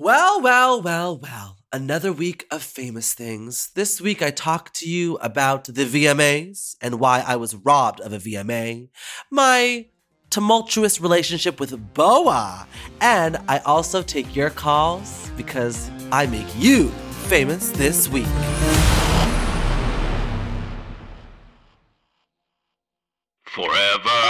Well, well, well, well. Another week of famous things. This week I talked to you about the VMAs and why I was robbed of a VMA, my tumultuous relationship with Boa, and I also take your calls because I make you famous this week. Forever.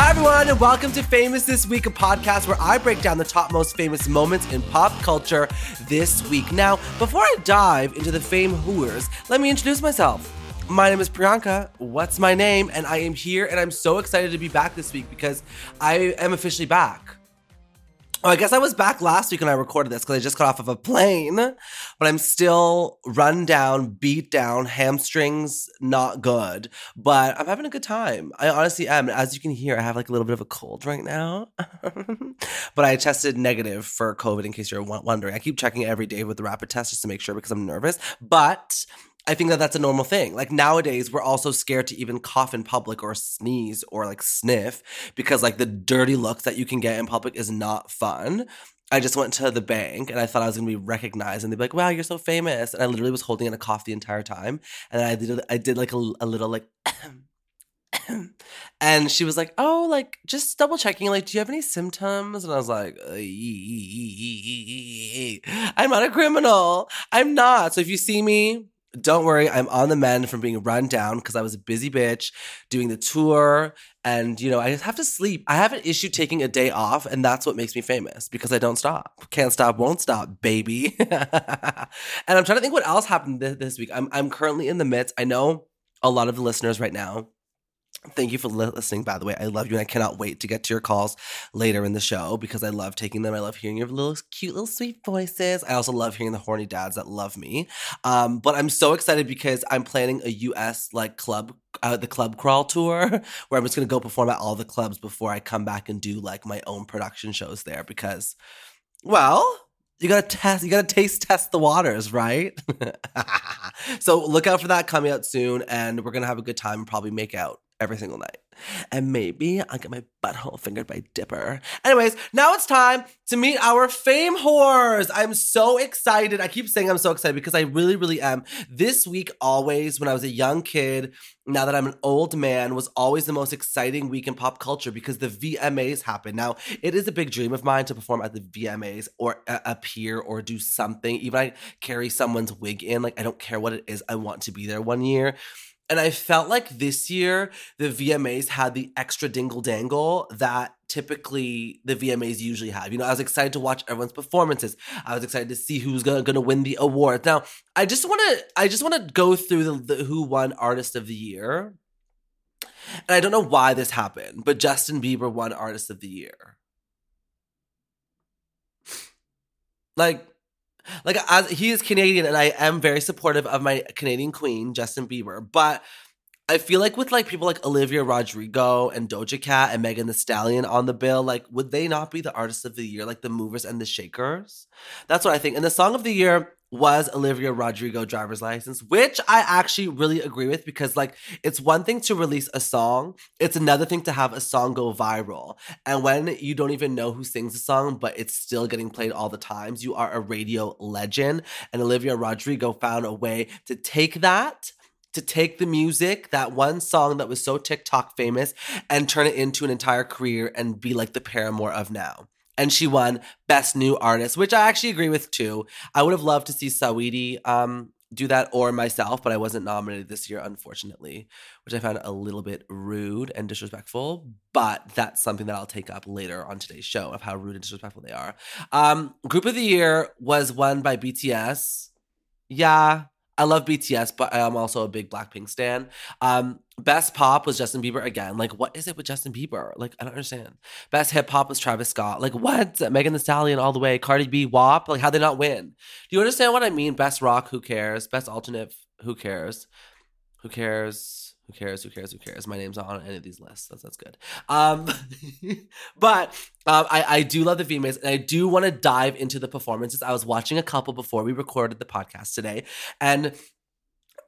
Hi, everyone, and welcome to Famous This Week, a podcast where I break down the top most famous moments in pop culture this week. Now, before I dive into the fame hooers, let me introduce myself. My name is Priyanka. What's my name? And I am here, and I'm so excited to be back this week because I am officially back. Oh, I guess I was back last week when I recorded this because I just got off of a plane, but I'm still run down, beat down, hamstrings not good, but I'm having a good time. I honestly am. As you can hear, I have like a little bit of a cold right now, but I tested negative for COVID in case you're won- wondering. I keep checking every day with the rapid test just to make sure because I'm nervous, but I think that that's a normal thing. Like nowadays, we're also scared to even cough in public or sneeze or like sniff because like the dirty looks that you can get in public is not fun. I just went to the bank and I thought I was gonna be recognized and they'd be like, "Wow, you're so famous!" And I literally was holding in a cough the entire time, and I did I did like a, a little like. and she was like, "Oh, like just double checking. Like, do you have any symptoms?" And I was like, "Uh, "I'm not a criminal. I'm not. So if you see me, don't worry. I'm on the mend from being run down because I was a busy bitch doing the tour, and you know I have to sleep. I have an issue taking a day off, and that's what makes me famous because I don't stop. Can't stop, won't stop, baby. and I'm trying to think what else happened this, this week. I'm I'm currently in the midst. I know a lot of the listeners right now Thank you for listening, by the way. I love you and I cannot wait to get to your calls later in the show because I love taking them. I love hearing your little cute little sweet voices. I also love hearing the horny dads that love me. Um, but I'm so excited because I'm planning a US like club uh, the club crawl tour where I'm just gonna go perform at all the clubs before I come back and do like my own production shows there because well you gotta test you gotta taste test the waters right so look out for that coming out soon and we're gonna have a good time and probably make out every single night. And maybe I'll get my butthole fingered by Dipper. Anyways, now it's time to meet our fame whores. I'm so excited. I keep saying I'm so excited because I really, really am. This week, always, when I was a young kid, now that I'm an old man, was always the most exciting week in pop culture because the VMAs happen. Now, it is a big dream of mine to perform at the VMAs or uh, appear or do something. Even I carry someone's wig in. Like, I don't care what it is. I want to be there one year. And I felt like this year the VMAs had the extra dingle dangle that typically the VMAs usually have. You know, I was excited to watch everyone's performances. I was excited to see who's gonna, gonna win the award. Now, I just wanna I just wanna go through the, the who won artist of the year. And I don't know why this happened, but Justin Bieber won artist of the year. Like like as he is Canadian and I am very supportive of my Canadian queen, Justin Bieber, but I feel like with like people like Olivia Rodrigo and Doja Cat and Megan Thee Stallion on the bill, like would they not be the artists of the year, like the movers and the shakers? That's what I think. And the song of the year was Olivia Rodrigo driver's license, which I actually really agree with because like it's one thing to release a song, it's another thing to have a song go viral. And when you don't even know who sings the song, but it's still getting played all the times, you are a radio legend. And Olivia Rodrigo found a way to take that to take the music, that one song that was so TikTok famous, and turn it into an entire career and be like the Paramore of now. And she won Best New Artist, which I actually agree with too. I would have loved to see Saweetie um, do that or myself, but I wasn't nominated this year, unfortunately, which I found a little bit rude and disrespectful. But that's something that I'll take up later on today's show of how rude and disrespectful they are. Um, Group of the Year was won by BTS. Yeah, I love BTS, but I am also a big Blackpink stan. Um, best pop was Justin Bieber again. Like, what is it with Justin Bieber? Like, I don't understand. Best hip hop was Travis Scott. Like, what? Megan Thee Stallion all the way. Cardi B, WAP. Like, how they not win? Do you understand what I mean? Best rock, who cares? Best alternate, who cares? Who cares? Who cares? Who cares? Who cares? My name's not on any of these lists. That's that's good. Um, but um, I I do love the VMAs, and I do want to dive into the performances. I was watching a couple before we recorded the podcast today, and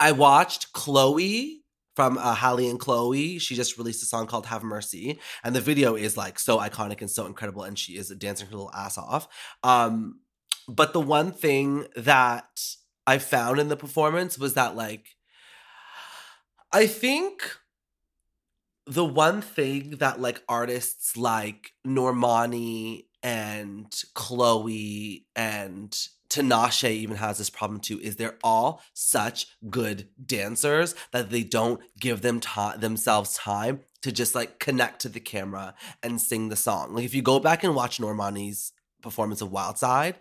I watched Chloe from uh, Halle and Chloe. She just released a song called "Have Mercy," and the video is like so iconic and so incredible, and she is dancing her little ass off. Um, but the one thing that I found in the performance was that like I think the one thing that like artists like Normani and Chloe and Tinashe even has this problem too is they're all such good dancers that they don't give them time themselves time to just like connect to the camera and sing the song. Like if you go back and watch Normani's performance of Wild Side,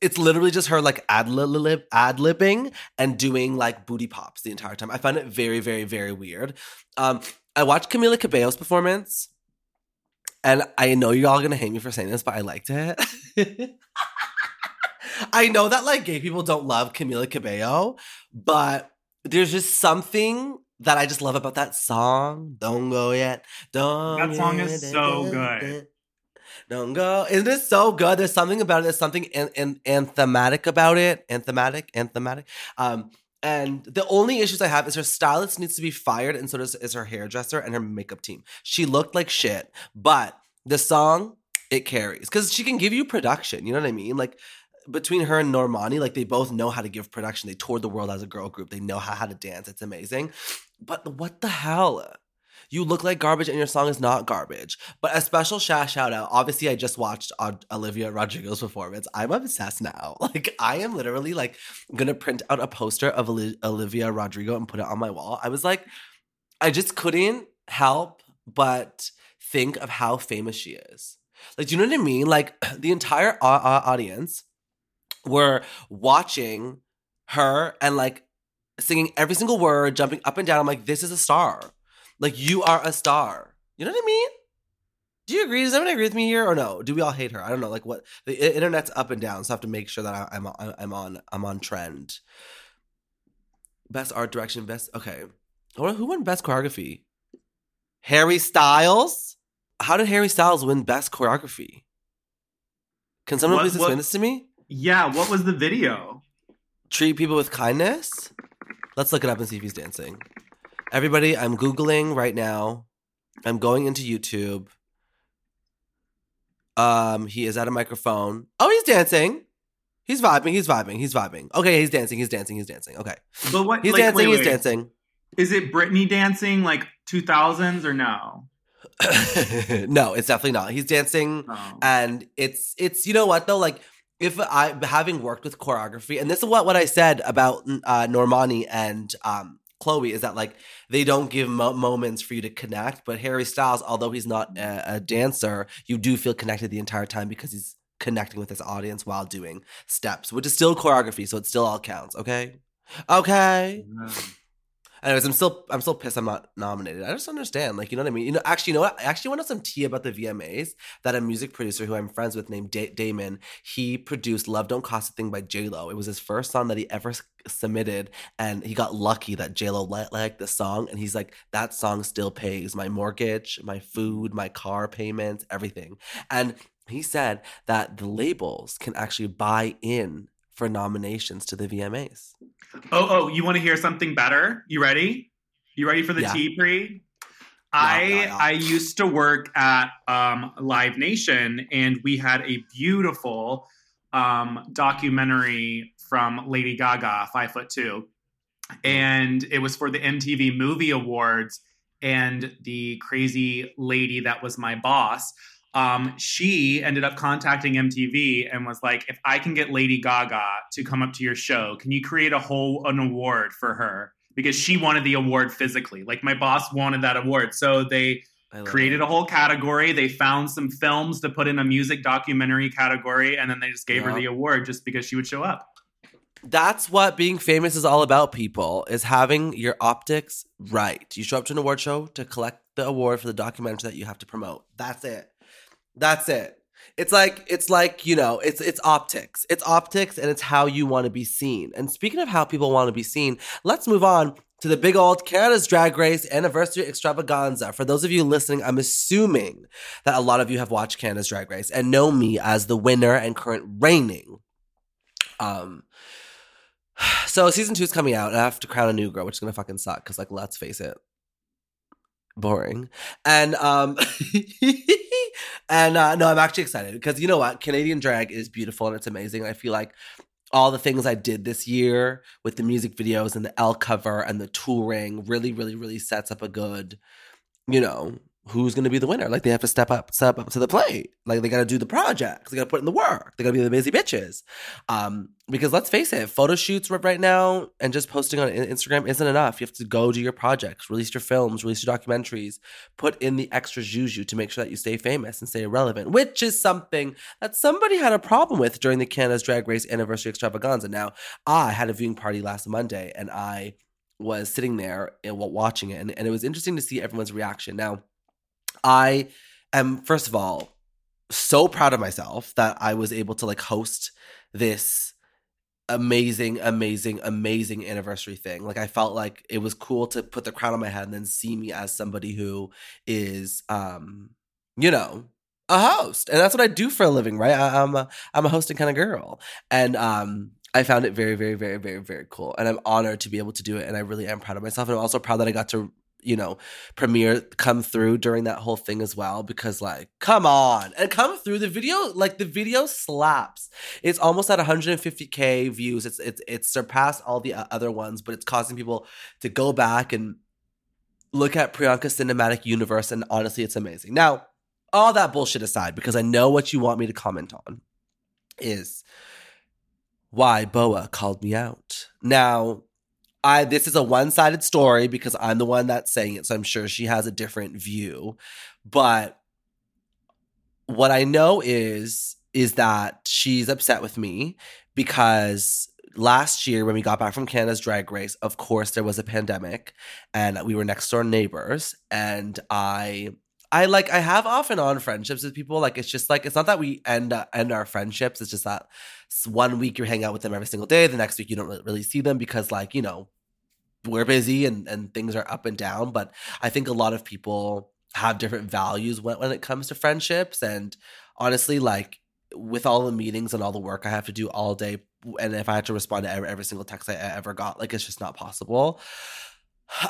it's literally just her like ad libbing and doing like booty pops the entire time. I find it very, very, very weird. Um, I watched Camila Cabello's performance, and I know you're all gonna hate me for saying this, but I liked it. I know that like gay people don't love Camila Cabello, but there's just something that I just love about that song. Don't go yet. Don't. That song is so good. Don't go. Isn't it so good? There's something about it. There's something an, an, anthematic about it. Anthematic, anthematic. Um, and the only issues I have is her stylist needs to be fired, and so does is her hairdresser and her makeup team. She looked like shit, but the song it carries because she can give you production. You know what I mean? Like between her and Normani, like they both know how to give production. They toured the world as a girl group. They know how, how to dance. It's amazing. But what the hell? You look like garbage and your song is not garbage. But a special shout shout out. Obviously, I just watched Olivia Rodrigo's performance. I'm obsessed now. Like I am literally like gonna print out a poster of Olivia Rodrigo and put it on my wall. I was like, I just couldn't help but think of how famous she is. Like, do you know what I mean? Like the entire uh, uh, audience were watching her and like singing every single word, jumping up and down. I'm like, this is a star. Like you are a star. You know what I mean? Do you agree? Does anyone agree with me here, or no? Do we all hate her? I don't know. Like what the internet's up and down, so I have to make sure that I, I'm on- I'm on I'm on trend. Best art direction, best okay. Who won best choreography? Harry Styles. How did Harry Styles win best choreography? Can someone What- please explain what- this to me? Yeah, what was the video? treat people with kindness. Let's look it up and see if he's dancing. Everybody, I'm Googling right now. I'm going into YouTube. Um, he is at a microphone. Oh, he's dancing. He's vibing, he's vibing, he's vibing. Okay, he's dancing, he's dancing, he's dancing. Okay. But what? He's like, dancing, wait, he's dancing. Is it Britney dancing like 2000s or no? no, it's definitely not. He's dancing Oh. and it's it's you know what though like if I having worked with choreography and this is what what I said about uh, Normani and um, Chloe is that like they don't give mo- moments for you to connect, but Harry Styles, although he's not a, a dancer, you do feel connected the entire time because he's connecting with his audience while doing steps, which is still choreography, so it still all counts. Okay, okay. Anyways, I'm still I'm still pissed I'm not nominated. I just understand. Like, you know what I mean? You know, actually, you know what? I actually want to some tea about the VMAs that a music producer who I'm friends with named da- Damon, he produced Love Don't Cost a Thing by J-Lo. It was his first song that he ever submitted, and he got lucky that J-Lo li- liked the song, and he's like, that song still pays my mortgage, my food, my car payments, everything. And he said that the labels can actually buy in for nominations to the VMAs. Oh, oh, you want to hear something better? You ready? You ready for the Yeah. tea pre? I yeah, yeah. I used to work at um, Live Nation, and we had a beautiful um, documentary from Lady Gaga, Five Foot Two, and it was for the MTV Movie Awards. And the crazy lady that was my boss, um, she ended up contacting MTV and was like, "If I can get Lady Gaga to come up to your show, can you create a whole an award for her?" Because she wanted the award physically. Like my boss wanted that award, so they created it. a whole category. They found some films to put in a music documentary category, and then they just gave her the award just because she would show up. That's what being famous is all about, people, is having your optics right. You show up to an award show to collect the award for the documentary that you have to promote. That's it. That's it. It's like it's like, you know, it's it's optics. It's optics and it's how you want to be seen. And speaking of how people want to be seen, let's move on to the big old Canada's Drag Race anniversary extravaganza. For those of you listening, I'm assuming that a lot of you have watched Canada's Drag Race and know me as the winner and current reigning. Um, so season two is coming out, and I have to crown a new girl, which is gonna fucking suck. Because like, let's face it, boring. And um, and uh, no, I'm actually excited because you know what, Canadian drag is beautiful and it's amazing. I feel like all the things I did this year with the music videos and the Elle cover and the touring really, really, really sets up a good, you know, who's going to be the winner. Like they have to step up, step up to the plate. Like they got to do the projects. They got to put in the work. They got to be the busy bitches. Um, because let's face it, photo shoots right now and just posting on Instagram isn't enough. You have to go do your projects, release your films, release your documentaries, put in the extra juju to make sure that you stay famous and stay relevant, which is something that somebody had a problem with during the Canada's Drag Race anniversary extravaganza. Now, I had a viewing party last Monday and I was sitting there and watching it, and, and it was interesting to see everyone's reaction. Now, I am, first of all, so proud of myself that I was able to like host this amazing, amazing, amazing anniversary thing. Like I felt like it was cool to put the crown on my head and then see me as somebody who is um, you know, a host. And that's what I do for a living, right? I, am a I'm a hosting kind of girl. And um I found it very, very, very, very, very cool. And I'm honored to be able to do it. And I really am proud of myself. And I'm also proud that I got to you know, premiere come through during that whole thing as well because like come on and come through the video like the video slaps. It's almost at 150k views. It's it's it's surpassed all the uh, other ones, but it's causing people to go back and look at Priyanka Cinematic Universe and honestly it's amazing. Now, all that bullshit aside because I know what you want me to comment on is why Boa called me out. Now, I this is a one-sided story because I'm the one that's saying it, so I'm sure she has a different view. But what I know is is that she's upset with me because last year when we got back from Canada's drag race, of course there was a pandemic and we were next door neighbors and I I like I have off and on friendships with people. Like it's just like it's not that we end uh, end our friendships. It's just that one week you're hanging out with them every single day. The next week you don't really see them because like you know we're busy and and things are up and down. But I think a lot of people have different values when when it comes to friendships. And honestly, like with all the meetings and all the work I have to do all day, and if I had to respond to every, every single text I ever got, like it's just not possible.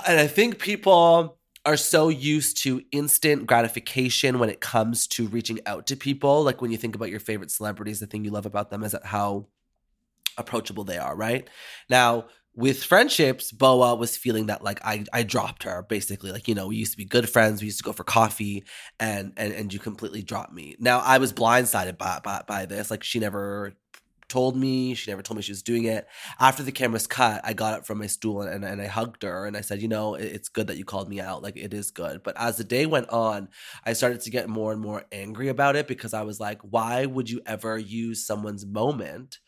And I think people are so used to instant gratification when it comes to reaching out to people. Like when you think about your favorite celebrities, the thing you love about them is how approachable they are, right? Now, with friendships, Boa was feeling that like I I dropped her basically. Like, you know, we used to be good friends, we used to go for coffee and and and you completely dropped me. Now I was blindsided by by, by this. Like she never told me. She never told me she was doing it. After the cameras cut, I got up from my stool and, and, and I hugged her and I said, you know, it, it's good that you called me out. Like, it is good. But as the day went on, I started to get more and more angry about it because I was like, why would you ever use someone's moment?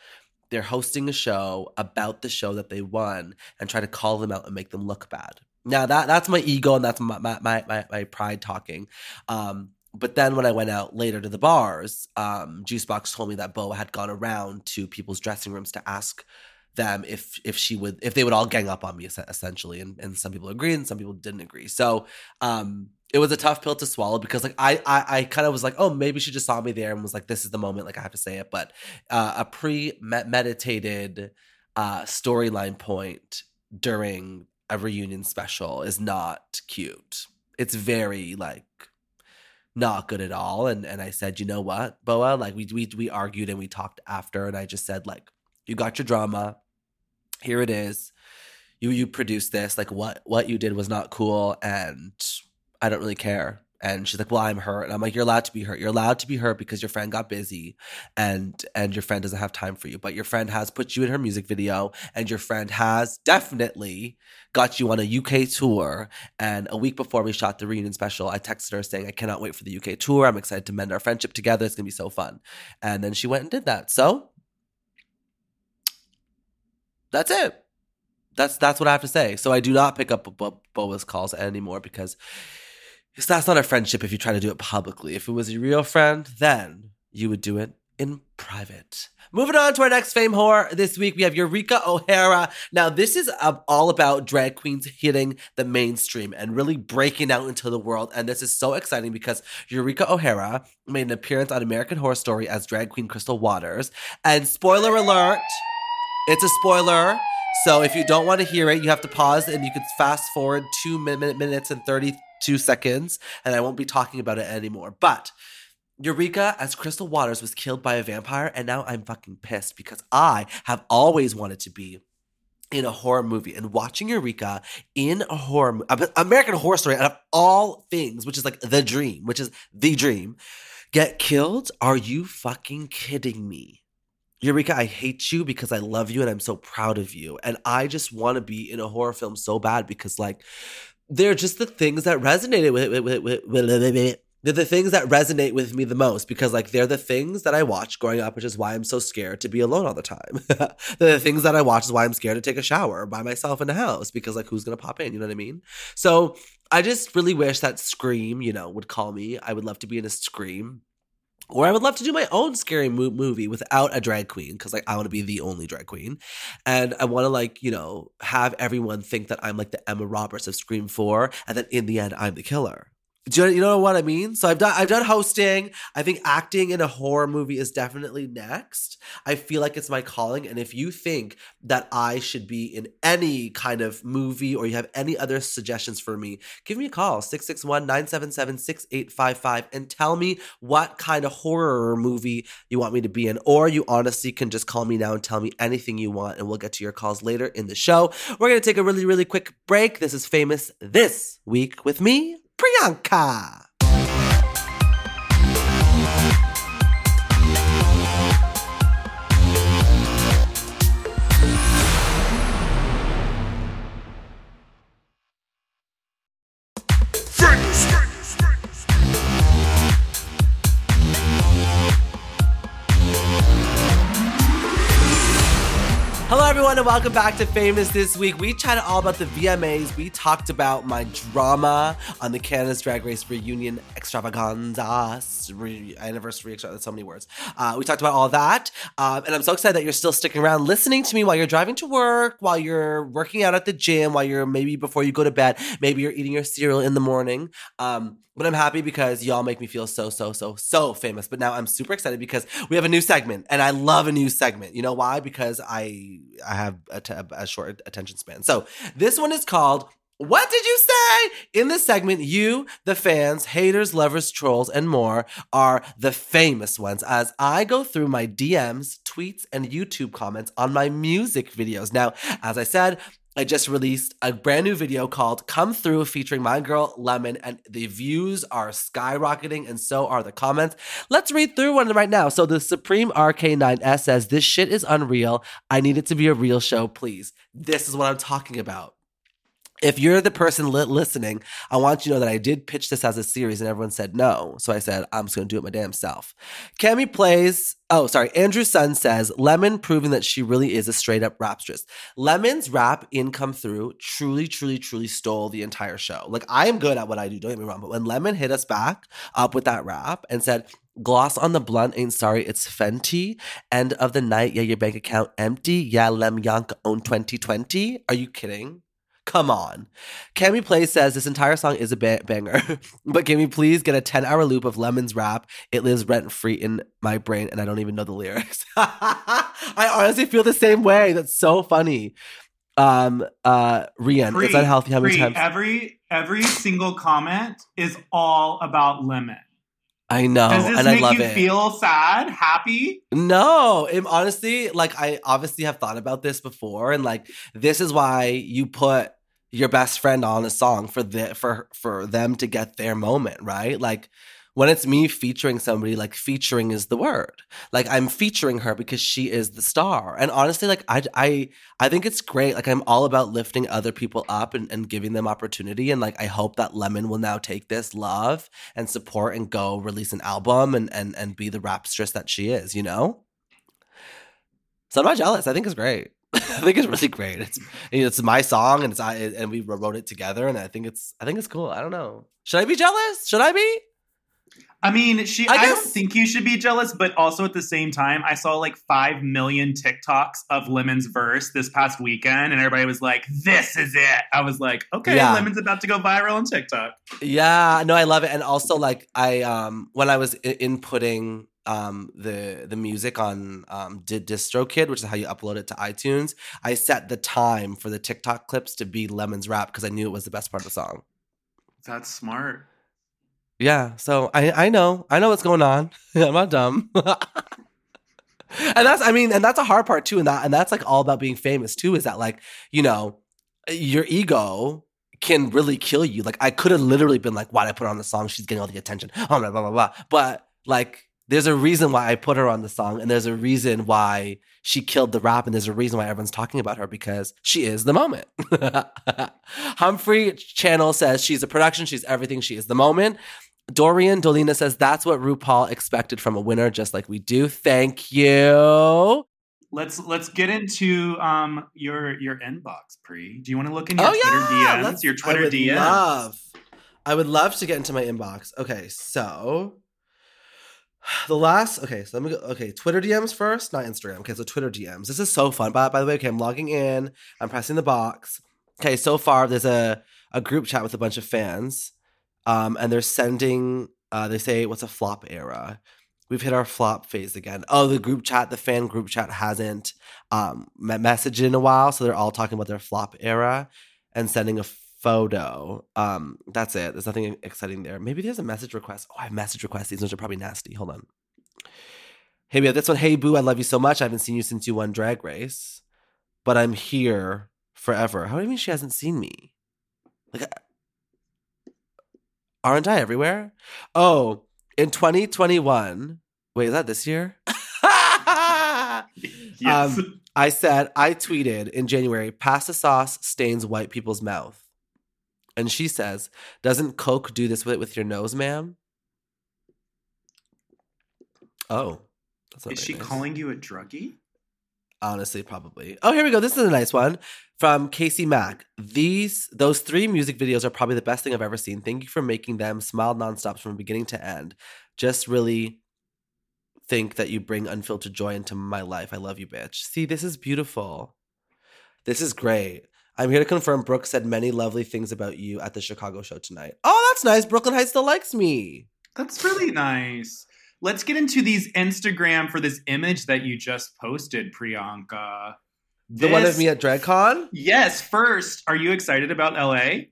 They're hosting a show about the show that they won and try to call them out and make them look bad. Now that that's my ego and that's my my my, my pride talking. Um, but then when I went out later to the bars, um, Juice Boxx told me that Boa had gone around to people's dressing rooms to ask them if if she would if they would all gang up on me essentially, and and some people agreed and some people didn't agree. So um, it was a tough pill to swallow because like I I, I kind of was like, oh, maybe she just saw me there and was like, this is the moment, like I have to say it. But uh, a pre-meditated uh, storyline point during a reunion special is not cute. It's very like not good at all. And and I said, you know what, Boa, like we we we argued and we talked after, and I just said like, you got your drama, here it is. You you produced this. Like what what you did was not cool, and I don't really care. And she's like, "Well, I'm hurt." And I'm like, "You're allowed to be hurt. You're allowed to be hurt because your friend got busy, and and your friend doesn't have time for you. But your friend has put you in her music video, and your friend has definitely got you on a UK tour. And a week before we shot the reunion special, I texted her saying, "I cannot wait for the UK tour. I'm excited to mend our friendship together. It's gonna be so fun." And then she went and did that. So that's it. That's that's what I have to say. So I do not pick up Boa's calls anymore because that's not a friendship if you try to do it publicly. If it was a real friend, then you would do it in private. Moving on to our next fame whore this week, we have Eureka O'Hara. Now, this is all about drag queens hitting the mainstream and really breaking out into the world. And this is so exciting because Eureka O'Hara made an appearance on American Horror Story as drag queen Crystal Waters. And spoiler alert, it's a spoiler. So if you don't want to hear it, you have to pause and you can fast forward two min- minutes and 32 seconds, and I won't be talking about it anymore. But Eureka as Crystal Waters was killed by a vampire, and now I'm fucking pissed because I have always wanted to be in a horror movie and watching Eureka in a horror American Horror Story out of all things, which is like the dream, which is the dream, get killed? Are you fucking kidding me? Eureka, I hate you because I love you and I'm so proud of you. And I just want to be in a horror film so bad because, like, they're just the things that resonated with, with, with, with, they're the things that resonate with me the most because like they're the things that I watched growing up, which is why I'm so scared to be alone all the time. they're the things that I watch is why I'm scared to take a shower by myself in the house because like who's gonna pop in? You know what I mean? So I just really wish that Scream, you know, would call me. I would love to be in a Scream. Or I would love to do my own scary mo- movie without a drag queen because like I want to be the only drag queen, and I want to like you know have everyone think that I'm like the Emma Roberts of Scream Four, and then in the end I'm the killer. Do you, know what I mean? So I've done I've done hosting. I think acting in a horror movie is definitely next. I feel like it's my calling. And if you think that I should be in any kind of movie or you have any other suggestions for me, give me a call 661-977-6855 and tell me what kind of horror movie you want me to be in. Or you honestly can just call me now and tell me anything you want and we'll get to your calls later in the show. We're gonna take a really, really quick break. This is famous this week with me, Priyanka. Everyone, and welcome back to Famous This Week. We chatted all about the VMAs. We talked about my drama on the Canada's Drag Race reunion extravaganza, re- anniversary, extra, that's so many words. Uh, we talked about all that. Um, and I'm so excited that you're still sticking around listening to me while you're driving to work, while you're working out at the gym, while you're maybe before you go to bed, maybe you're eating your cereal in the morning. Um, but I'm happy because y'all make me feel so, so, so, so famous. But now I'm super excited because we have a new segment, and I love a new segment. You know why? Because I I have a, t- a short attention span. So this one is called what did you say? In this segment, you, the fans, haters, lovers, trolls, and more are the famous ones as I go through my DMs, tweets, and YouTube comments on my music videos. Now, as I said, I just released a brand new video called Come Through featuring my girl Lemon, and the views are skyrocketing, and so are the comments. Let's read through one right now. So, the Supreme RK9S says, This shit is unreal. I need it to be a real show, please. This is what I'm talking about if you're the person li- listening, I want you to know that I did pitch this as a series and everyone said no. So I said, I'm just going to do it my damn self. Cami plays, oh, sorry. Andrew Sun says, Lemon proving that she really is a straight up rapstress. Lemon's rap in Come Through truly, truly, truly stole the entire show. Like, I am good at what I do, don't get me wrong. But when Lemon hit us back up with that rap and said, Gloss on the blunt ain't sorry, it's Fenty. End of the night, yeah, your bank account empty. Yeah, Lem Yank own 2020. Are you kidding? Come on. Cami Play says this entire song is a ba- banger, but can we please get a 10 hour loop of Lemon's rap? It lives rent free in my brain and I don't even know the lyrics. I honestly feel the same way. That's so funny. Um, uh, Rian, Pre- it's unhealthy how many pre- times. Every every single comment is all about lemon. I know, Does this and I make love you it. feel sad, happy? No, it, honestly, like I obviously have thought about this before, and like this is why you put your best friend on a song for the for for them to get their moment, right? Like when it's me featuring somebody, like featuring is the word. Like I'm featuring her because she is the star. And honestly, like I I I think it's great. Like I'm all about lifting other people up and, and giving them opportunity. And like I hope that Lemon will now take this love and support and go release an album and and and be the rapstress that she is, you know? So I'm not jealous. I think it's great. I think it's really great. It's you know, it's my song and it's I and we wrote it together and I think it's I think it's cool. I don't know. Should I be jealous? Should I be? I mean, she. I I, don't think you should be jealous, but also at the same time, I saw like five million TikToks of Lemon's verse this past weekend, and everybody was like, "This is it." I was like, "Okay, Yeah. Lemon's about to go viral on TikTok." Yeah, no, I love it. And also, like, I um when I was I- inputting um the the music on um Di- DistroKid, which is how you upload it to iTunes, I set the time for the TikTok clips to be Lemon's rap because I knew it was the best part of the song. That's smart. Yeah, so I I know I know what's going on. I'm not dumb. and that's I mean, and that's a hard part too. And that and that's like all about being famous too. Is that like you know your ego can really kill you. Like I could have literally been like, why did I put her on the song? She's getting all the attention. Oh blah blah blah blah. But like. There's a reason why I put her on the song, and there's a reason why she killed the rap, and there's a reason why everyone's talking about her because she is the moment. Humphrey Channel says she's a production, she's everything, she is the moment. Dorian Dolina says that's what RuPaul expected from a winner, just like we do. Thank you. Let's let's get into um your your inbox, Pre. Do you want to look in your oh Twitter yeah, DMs? let's- Your Twitter I would DMs. Love, I would love to get into my inbox. Okay, so the last. Okay, so let me go. Okay, Twitter DMs first, not Instagram. Okay, so Twitter DMs. This is so fun. By, by the way, okay, I'm logging in. I'm pressing the box. Okay, so far there's a a group chat with a bunch of fans, um, and they're sending. Uh, they say, "What's a flop era?" We've hit our flop phase again. Oh, the group chat, the fan group chat hasn't um me- messaged in a while, so they're all talking about their flop era and sending a photo. Um, that's it. There's nothing exciting there. Maybe there's a message request. Oh, I have message requests. These ones are probably nasty. Hold on. Hey, we have this one. Hey, boo, I love you so much. I haven't seen you since you won Drag Race, but I'm here forever. How do you mean she hasn't seen me? Like, I- aren't I everywhere? Oh, in 2021. Wait, is that this year? Yes. Um, I said, I tweeted in January, pasta sauce stains white people's mouth. And she says, Doesn't Coke do this with, with your nose, ma'am? Oh. That's Is she nice. calling you a druggie? Honestly, probably. Oh, here we go. This is a nice one from Casey Mack. These, those three music videos are probably the best thing I've ever seen. Thank you for making them. Smiled nonstop from beginning to end. Just really think that you bring unfiltered joy into my life. I love you, bitch. See, this is beautiful. This is great. I'm here to confirm Brooke said many lovely things about you at the Chicago show tonight. Oh, that's nice. Brooke Lynn Hytes still likes me. That's really nice. Let's get into these Instagram for this image that you just posted, Priyanka. The one of me at DragCon. Yes, first, are you excited about LA?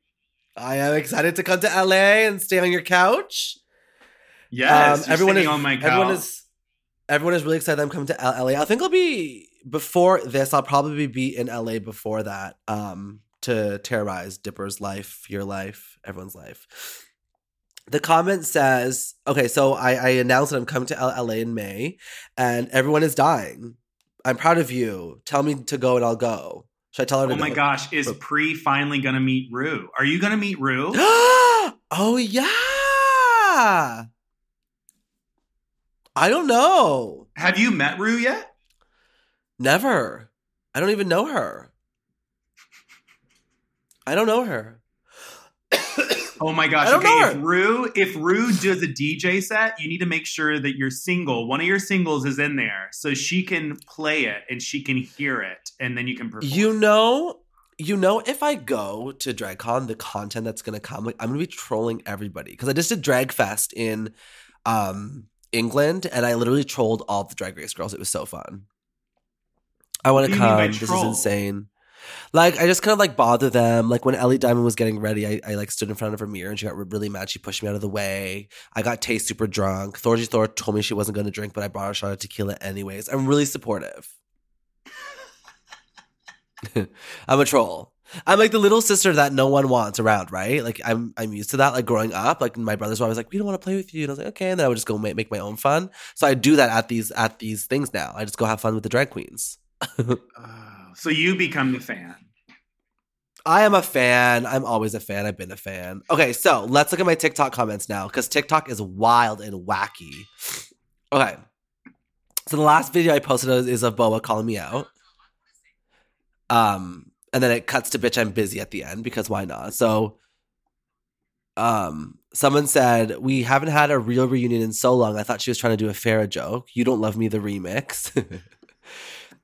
I am excited to come to LA and stay on your couch. Yes, Um, everyone is on my couch. everyone is everyone is really excited. I'm coming to LA. I think I'll be before this. I'll probably be in LA before that um, to terrorize Dipper's life, your life, everyone's life. The comment says, "Okay, so I, I announced that I'm coming to LA in May, and everyone is dying. I'm proud of you. Tell me to go, and I'll go. Should I tell her to Oh go? my gosh, is But- Pre finally gonna meet Ru? Are you gonna meet Ru? oh yeah. I don't know. Have you met Ru yet? Never. I don't even know her. I don't know her. Oh my gosh. Okay, know if. Ru if Ru does a DJ set, you need to make sure that your single, one of your singles is in there so she can play it and she can hear it and then you can perform. You know, you know, if I go to DragCon, the content that's gonna come, like I'm gonna be trolling everybody because I just did Drag Fest in um England and I literally trolled all the Drag Race girls. It was so fun. I want to you mean by come. This is insane. Like I just kind of like bother them. Like when Ellie Diamond was getting ready, I, I like stood in front of her mirror and she got really mad. She pushed me out of the way. I got Tay super drunk. Thorgy Thor told me she wasn't going to drink, but I brought her a shot of tequila anyways. I'm really supportive. I'm a troll. I'm like the little sister that no one wants around, right? Like I'm I'm used to that. Like growing up, like my brothers were always like, "We don't want to play with you," and I was like, "Okay," and then I would just go make, make my own fun. So I do that at these at these things now. I just go have fun with the drag queens. Ah. So you become the fan. I am a fan. I'm always a fan. I've been a fan. Okay, so let's look at my TikTok comments now because TikTok is wild and wacky. Okay. So the last video I posted is- of Boa calling me out. Um, and then it cuts to bitch I'm busy at the end because why not? So um Someone said, We haven't had a real reunion in so long. I thought she was trying to do a Farrah joke. You don't love me, the remix.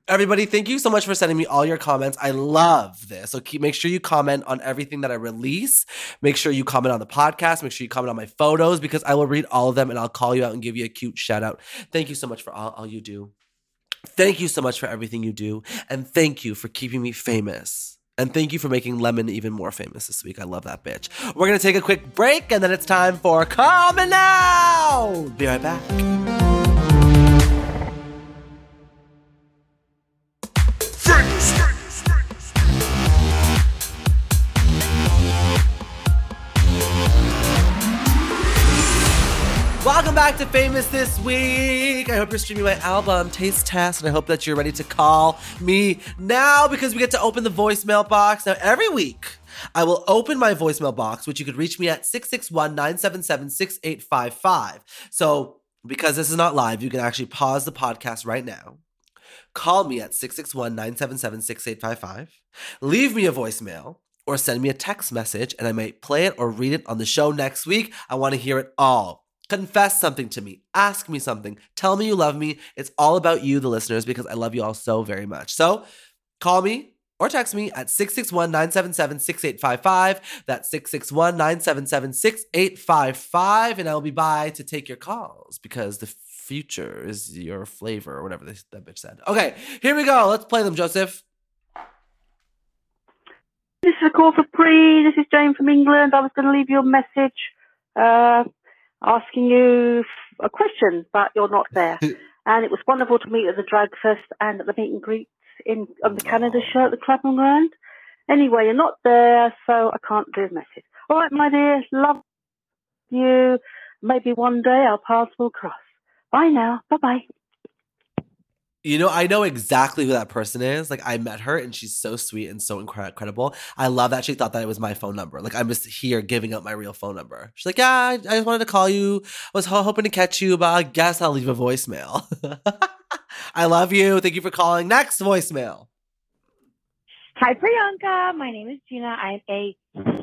Everybody, thank you so much for sending me all your comments. I love this. So keep make sure you comment on everything that I release. Make sure you comment on the podcast. Make sure you comment on my photos because I will read all of them and I'll call you out and give you a cute shout out. Thank you so much for all, all you do. Thank you so much for everything you do. And thank you for keeping me famous. And thank you for making Lemon even more famous this week. I love that bitch. We're going to take a quick break and then it's time for Me Now. Be right back. Welcome back to Famous This Week. I hope you're streaming my album, Taste Test, and I hope that you're ready to call me now because we get to open the voicemail box. Now, every week, I will open my voicemail box, which you could reach me at 661 977 6855. So, because this is not live, you can actually pause the podcast right now. Call me at 661 977 6855. Leave me a voicemail or send me a text message, and I might play it or read it on the show next week. I want to hear it all. Confess something to me. Ask me something. Tell me you love me. It's all about you, the listeners, because I love you all so very much. So call me or text me at 661 977 6855. That's 661 977 6855. And I will be by to take your calls because the future is your flavor or whatever this, that bitch said. Okay, here we go. Let's play them, Joseph. This is a call for Pre. This is Jane from England. I was going to leave you a message uh, asking you a question, but you're not there. and it was wonderful to meet at the Drag Fest and at the meet and greet in on the Canada show at the Clapham Grand. Anyway, you're not there, so I can't do a message. All right, my dear, love you. Maybe one day our paths will cross. Bye now. Bye bye. You know, I know exactly who that person is. Like, I met her and she's so sweet and so incredible. I love that she thought that it was my phone number. Like, I'm just here giving up my real phone number. She's like, Yeah, I, just wanted to call you. I was ho- hoping to catch you, but I guess I'll leave a voicemail. I love you. Thank you for calling. Next voicemail. Hi, Priyanka. My name is Gina. I'm a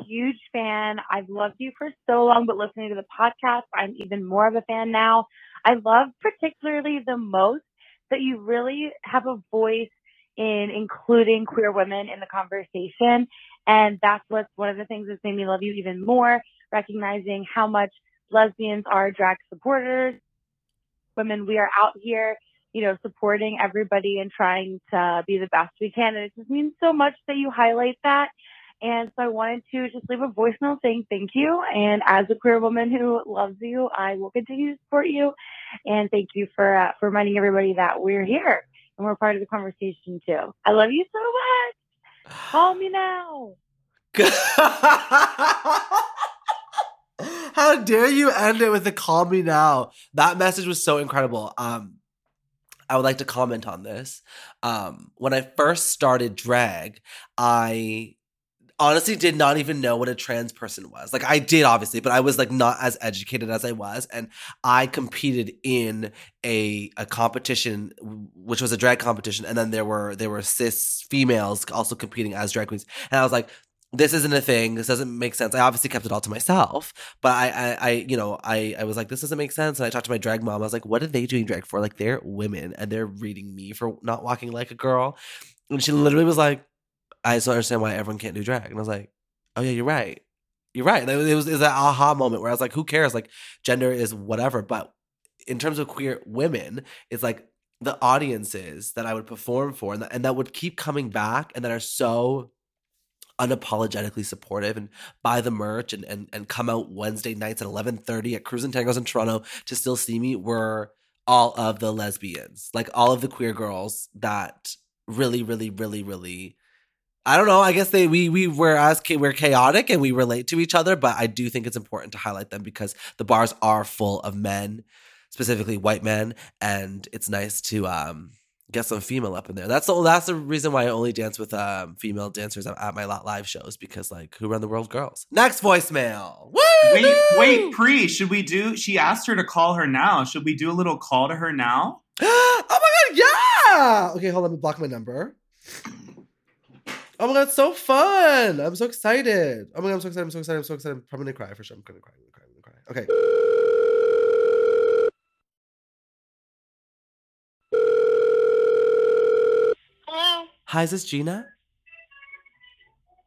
huge fan. I've loved you for so long, but listening to the podcast, I'm even more of a fan now. I love particularly the most that you really have a voice in including queer women in the conversation. And that's what's one of the things that's made me love you even more, recognizing how much lesbians are drag supporters. Women, we are out here, you know, supporting everybody and trying to be the best we can. And it just means so much that you highlight that. And so I wanted to just leave a voicemail saying thank you. And as a queer woman who loves you, I will continue to support you. And thank you for uh, for reminding everybody that we're here and we're part of the conversation too. I love you so much. Call me now. How dare you end it with a call me now? That message was so incredible. Um, I would like to comment on this. Um, when I first started drag, I honestly did not even know what a trans person was. Like I did obviously, but I was like not as educated as I was and I competed in a a competition which was a drag competition and then there were there were cis females also competing as drag queens. And I was like this isn't a thing. This doesn't make sense. I obviously kept it all to myself, but I, I, I, you know, I, I was like, this doesn't make sense. And I talked to my drag mom. I was like, what are they doing drag for? Like, they're women and they're reading me for not walking like a girl. And she literally was like, I just don't understand why everyone can't do drag. And I was like, oh yeah, you're right. You're right. Was, it was, it was that aha moment where I was like, who cares? Like, gender is whatever. But in terms of queer women, it's like the audiences that I would perform for and that, and that would keep coming back and that are so unapologetically supportive and buy the merch and, and, and come out Wednesday nights at 11.30 at Crews and Tangos in Toronto to still see me were all of the lesbians. Like all of the queer girls that really, really, really, really I don't know. I guess they we we were as we're chaotic and we relate to each other, but I do think it's important to highlight them because the bars are full of men, specifically white men, and it's nice to um get some female up in there. That's the that's the reason why I only dance with um female dancers at, my live shows because like who run the world, girls. Next voicemail. Woo! Wait, wait, Pre, should we do? She asked her to call her now. Should we do a little call to her now? oh my god, yeah! Okay, hold on, let me block my number. Oh my god, it's so fun! I'm so excited. Oh my god, I'm so excited. I'm so excited. I'm so excited. I'm probably gonna cry for sure. I'm gonna cry. I'm gonna cry. I'm gonna cry. Okay. Hello. Hi, is this Gina?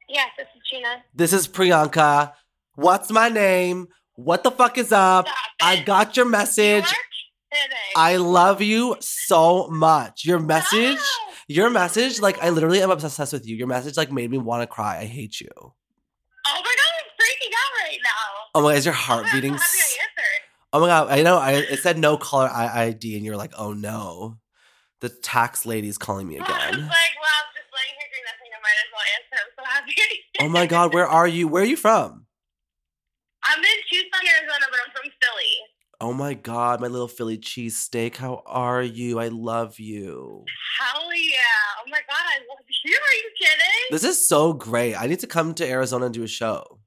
Yes, this is Gina. This is Priyanka. What's my name? What the fuck is up? I got your You message. I love you so much. Your message. Your message, like I literally am obsessed with you. Your message like made me want to cry. I hate you. Oh my god, I'm freaking out right now. Oh my god, is your Oh heart God, beating? so happy s- I answered. Oh my god, I know. I it said no caller ID, and you're like, oh no, the tax lady's calling me again. I was like, well, I'm just laying here doing nothing. I might as well answer. I'm so happy. Oh my god, where are you? Where are you from? I'm in Tucson, Arizona, but I'm from Philly. Oh my god, my little Philly cheesesteak. How are you? I love you. Hell yeah. Oh my god, I love you. Are you kidding? This is so great. I need to come to Arizona and do a show.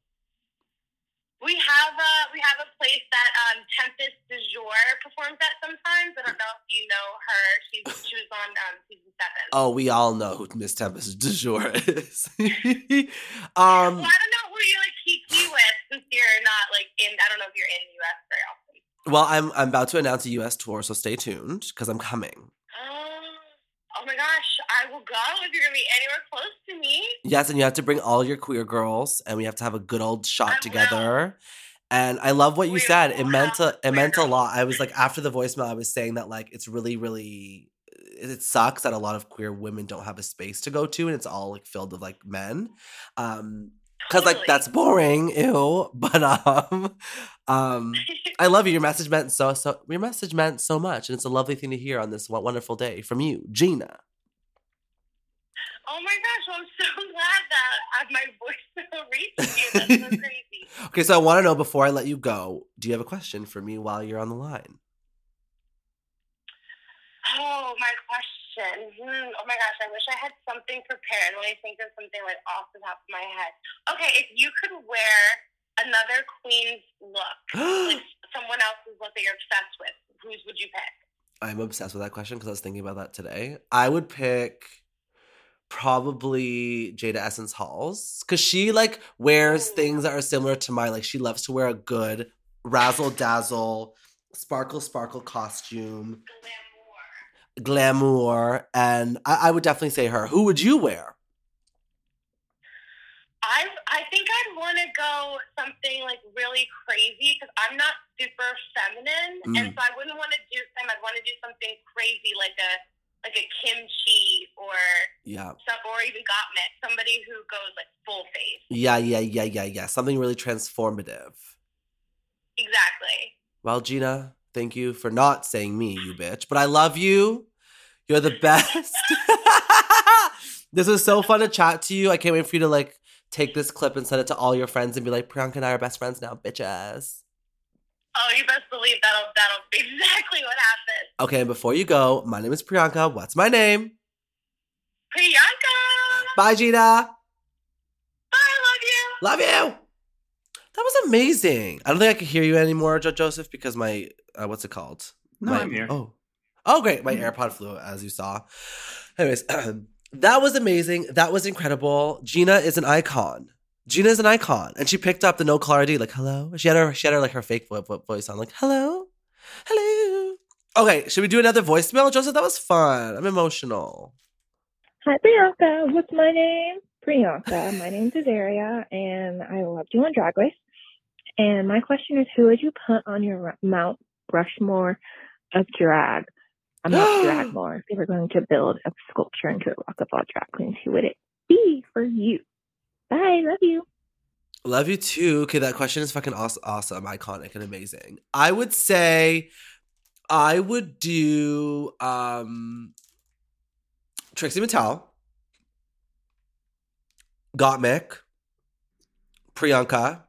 we have a we have a place that um, Tempest du Jour performs at sometimes. I don't know if you know her. She's she was on um, season seven. Oh, we all know who Miss Tempest DuJour is. well, um, I don't know who you like kiki with since you're not like in. I don't know if you're in the U.S. very often. Well, I'm I'm about to announce a U.S. tour, so stay tuned because I'm coming. Oh, oh my gosh, I will go if you're gonna be anywhere close to me. Yes, and you have to bring all your queer girls, and we have to have a good old I shot will. together. And I love what you said. It meant a, it meant a lot. I was like after the voicemail, I was saying that like it's really really it sucks that a lot of queer women don't have a space to go to, and it's all like filled with like men. Um, because like that's boring, ew. But um, um, I love you. Your message meant so so. Your message meant so much, and it's a lovely thing to hear on this wonderful day from you, Gina. Oh my gosh, well, I'm so glad that uh, my voice reached you. That's so crazy. Okay, so I want to know before I let you go, do you have a question for me while you're on the line? Oh, my question. Hmm, oh my gosh, I wish I had something prepared. Let me think of something like off the top of my head. Okay, if you could wear another queen's look, like someone else's look that you're obsessed with, whose would you pick? I'm obsessed with that question because I was thinking about that today. I would pick probably Jaida Essence Halls because she like wears Ooh. things that are similar to mine. Like she loves to wear a good razzle dazzle, sparkle sparkle costume. Glamour, and I, I would definitely say her. Who would you wear? I I think I'd want to go something like really crazy because I'm not super feminine, and Mm. so I wouldn't want to do some. I'd want to do something crazy like a like a Kim Chi or Yeah, some, or even Gottmik, somebody who goes like full face. yeah, yeah, yeah, yeah, yeah. Something really transformative. Exactly. Well, Gina, thank you for not saying me, you bitch. But I love you. You're the best. this was so fun to chat to you. I can't wait for you to like take this clip and send it to all your friends and be like, Priyanka and I are best friends now, bitches. Oh, you best believe that'll that'll be exactly what happens. Okay, and before you go, my name is Priyanka. What's my name? Priyanka. Bye, Gina. Bye. Love you. Love you. That was amazing. I don't think I can hear you anymore, Jo- Joseph, because my uh, what's it called? No, My- I'm here. Oh, oh, great! My Mhm. AirPod flew, as you saw. Anyways, that was amazing. That was incredible. Gina is an icon. Gina is an icon, and she picked up the no caller ID. Like, hello. She had her, she had her like her fake vo- vo- voice on. Like, hello, hello. Okay, should we do another voicemail, Joseph? That was fun. I'm emotional. Hi, Priyanka. What's my name? Priyanka. My name's Azaria, and I loved you on Drag Race. And my question is, who would you put on your Mount Rushmore of drag? I'm not Dragmore. If you were going to build a sculpture into a rock of all drag queens, who would it be for you? Bye. Love you. Love you too. Okay, that question is fucking awesome, awesome, iconic, and amazing. I would say I would do um Trixie Mattel, Gottmik, Priyanka,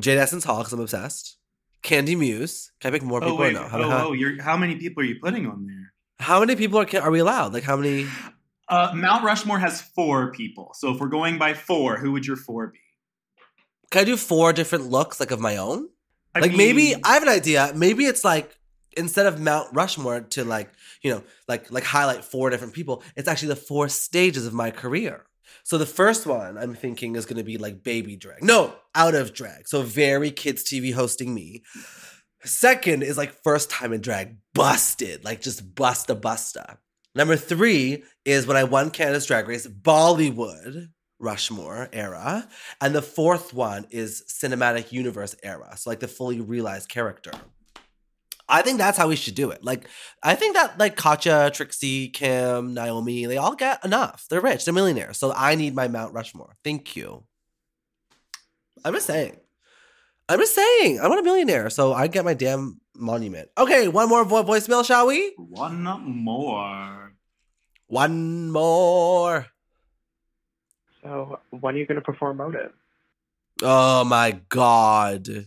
Jaida Essence Hall, because I'm obsessed. Candy Muse. Can I pick more people Oh or wait, no? How, oh, how- oh, you're, how many people are you putting on there? how many people are, can, are we allowed? Like how many? Uh, Mount Rushmore has four people, so if we're going by four, who would your four be? Can I do four different looks like of my own? I like maybe I have an idea. Maybe it's like instead of Mount Rushmore to like you know like like highlight four different people, it's actually the four stages of my career. So the first one I'm thinking is going to be like baby drag. No, out of drag. So very kids TV hosting me. Second is like first time in drag, busted, like just busta busta. Number three is when I won Canada's Drag Race, Bollywood, Rushmore era. And the fourth one is cinematic universe era. So like the fully realized character. I think that's how we should do it. Like, I think that like Katya, Trixie, Kim, Naomi, they all get enough. They're rich, they're millionaires. So I need my Mount Rushmore. Thank you. I'm just saying. I'm just saying. I want a millionaire, so I get my damn monument. Okay, one more vo- voicemail, shall we? One more. One more. So, when are you going to perform Motive? Oh my god.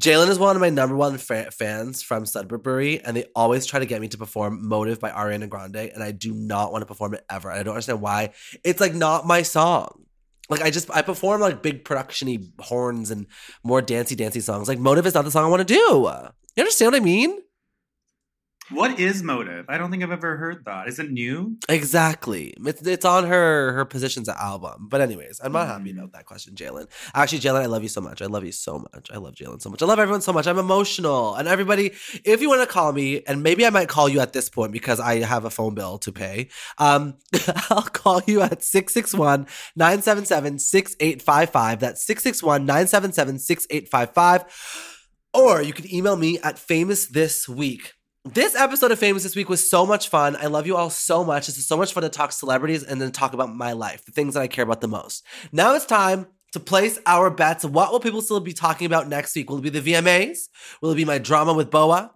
Jalen is one of my number one fa- fans from Sudbury, and they always try to get me to perform Motive by Ariana Grande, and I do not want to perform it ever. I don't understand why. It's like not my song. Like I just I perform like big productiony horns and more dancey dancey songs. Like Motive is not the song I want to do. You understand what I mean? What is motive? I don't think I've ever heard that. Is it new? Exactly. It's, it's on her her positions album. But anyways, I'm not happy Mm. about that question, Jalen. Actually, Jalen, I love you so much. I love you so much. I love Jalen so much. I love everyone so much. I'm emotional. And everybody, if you want to call me, and maybe I might call you at this point because I have a phone bill to pay. Um, I'll call you at 661-977-6855. That's 661-977-6855. Or you can email me at famous this week. This episode of Famous This Week was so much fun. I love you all so much. This is so much fun to talk celebrities and then talk about my life, the things that I care about the most. Now it's time to place our bets. What will people still be talking about next week? Will it be the VMAs? Will it be my drama with Boa?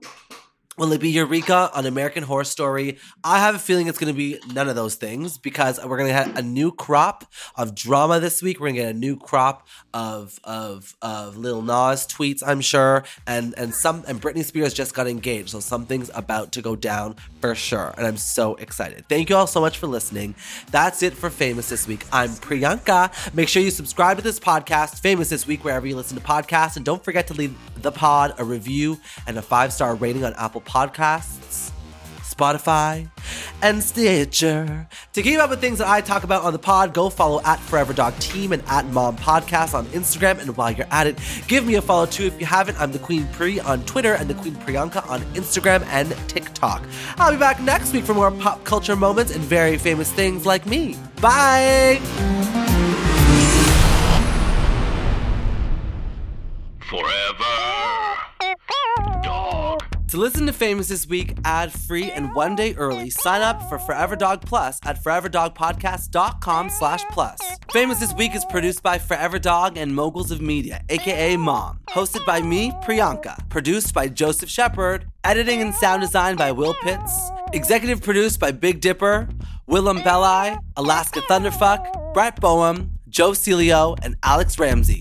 Will it be Eureka on American Horror Story? I have a feeling it's going to be none of those things because we're going to have a new crop of drama this week. We're going to get a new crop of of of Lil Nas tweets, I'm sure, and and some and Britney Spears just got engaged, so something's about to go down for sure, and I'm so excited. Thank you all so much for listening. That's it for Famous this week. I'm Priyanka. Make sure you subscribe to this podcast, Famous this week, wherever you listen to podcasts, and don't forget to leave the pod a review and a five star rating on Apple Podcasts. Spotify, and Stitcher. To keep up with things that I talk about on the pod, go follow at Forever Dog Team and at Mom Podcast on Instagram. And while you're at it, give me a follow too if you haven't. I'm the Queen Pri on Twitter and the Queen Priyanka on Instagram and TikTok. I'll be back next week for more pop culture moments and very famous things like me. Bye. Forever. To listen to Famous this week ad free and one day early, sign up for Forever Dog Plus at foreverdogpodcast.com slash plus. Famous this week is produced by Forever Dog and Moguls of Media, aka Mom. Hosted by me, Priyanka. Produced by Joseph Shepard. Editing and sound design by Will Pitts. Executive produced by Big Dipper, Willam Belli, Alaska Thunderfuck, Brett Boehm, Joe Celio, and Alex Ramsey.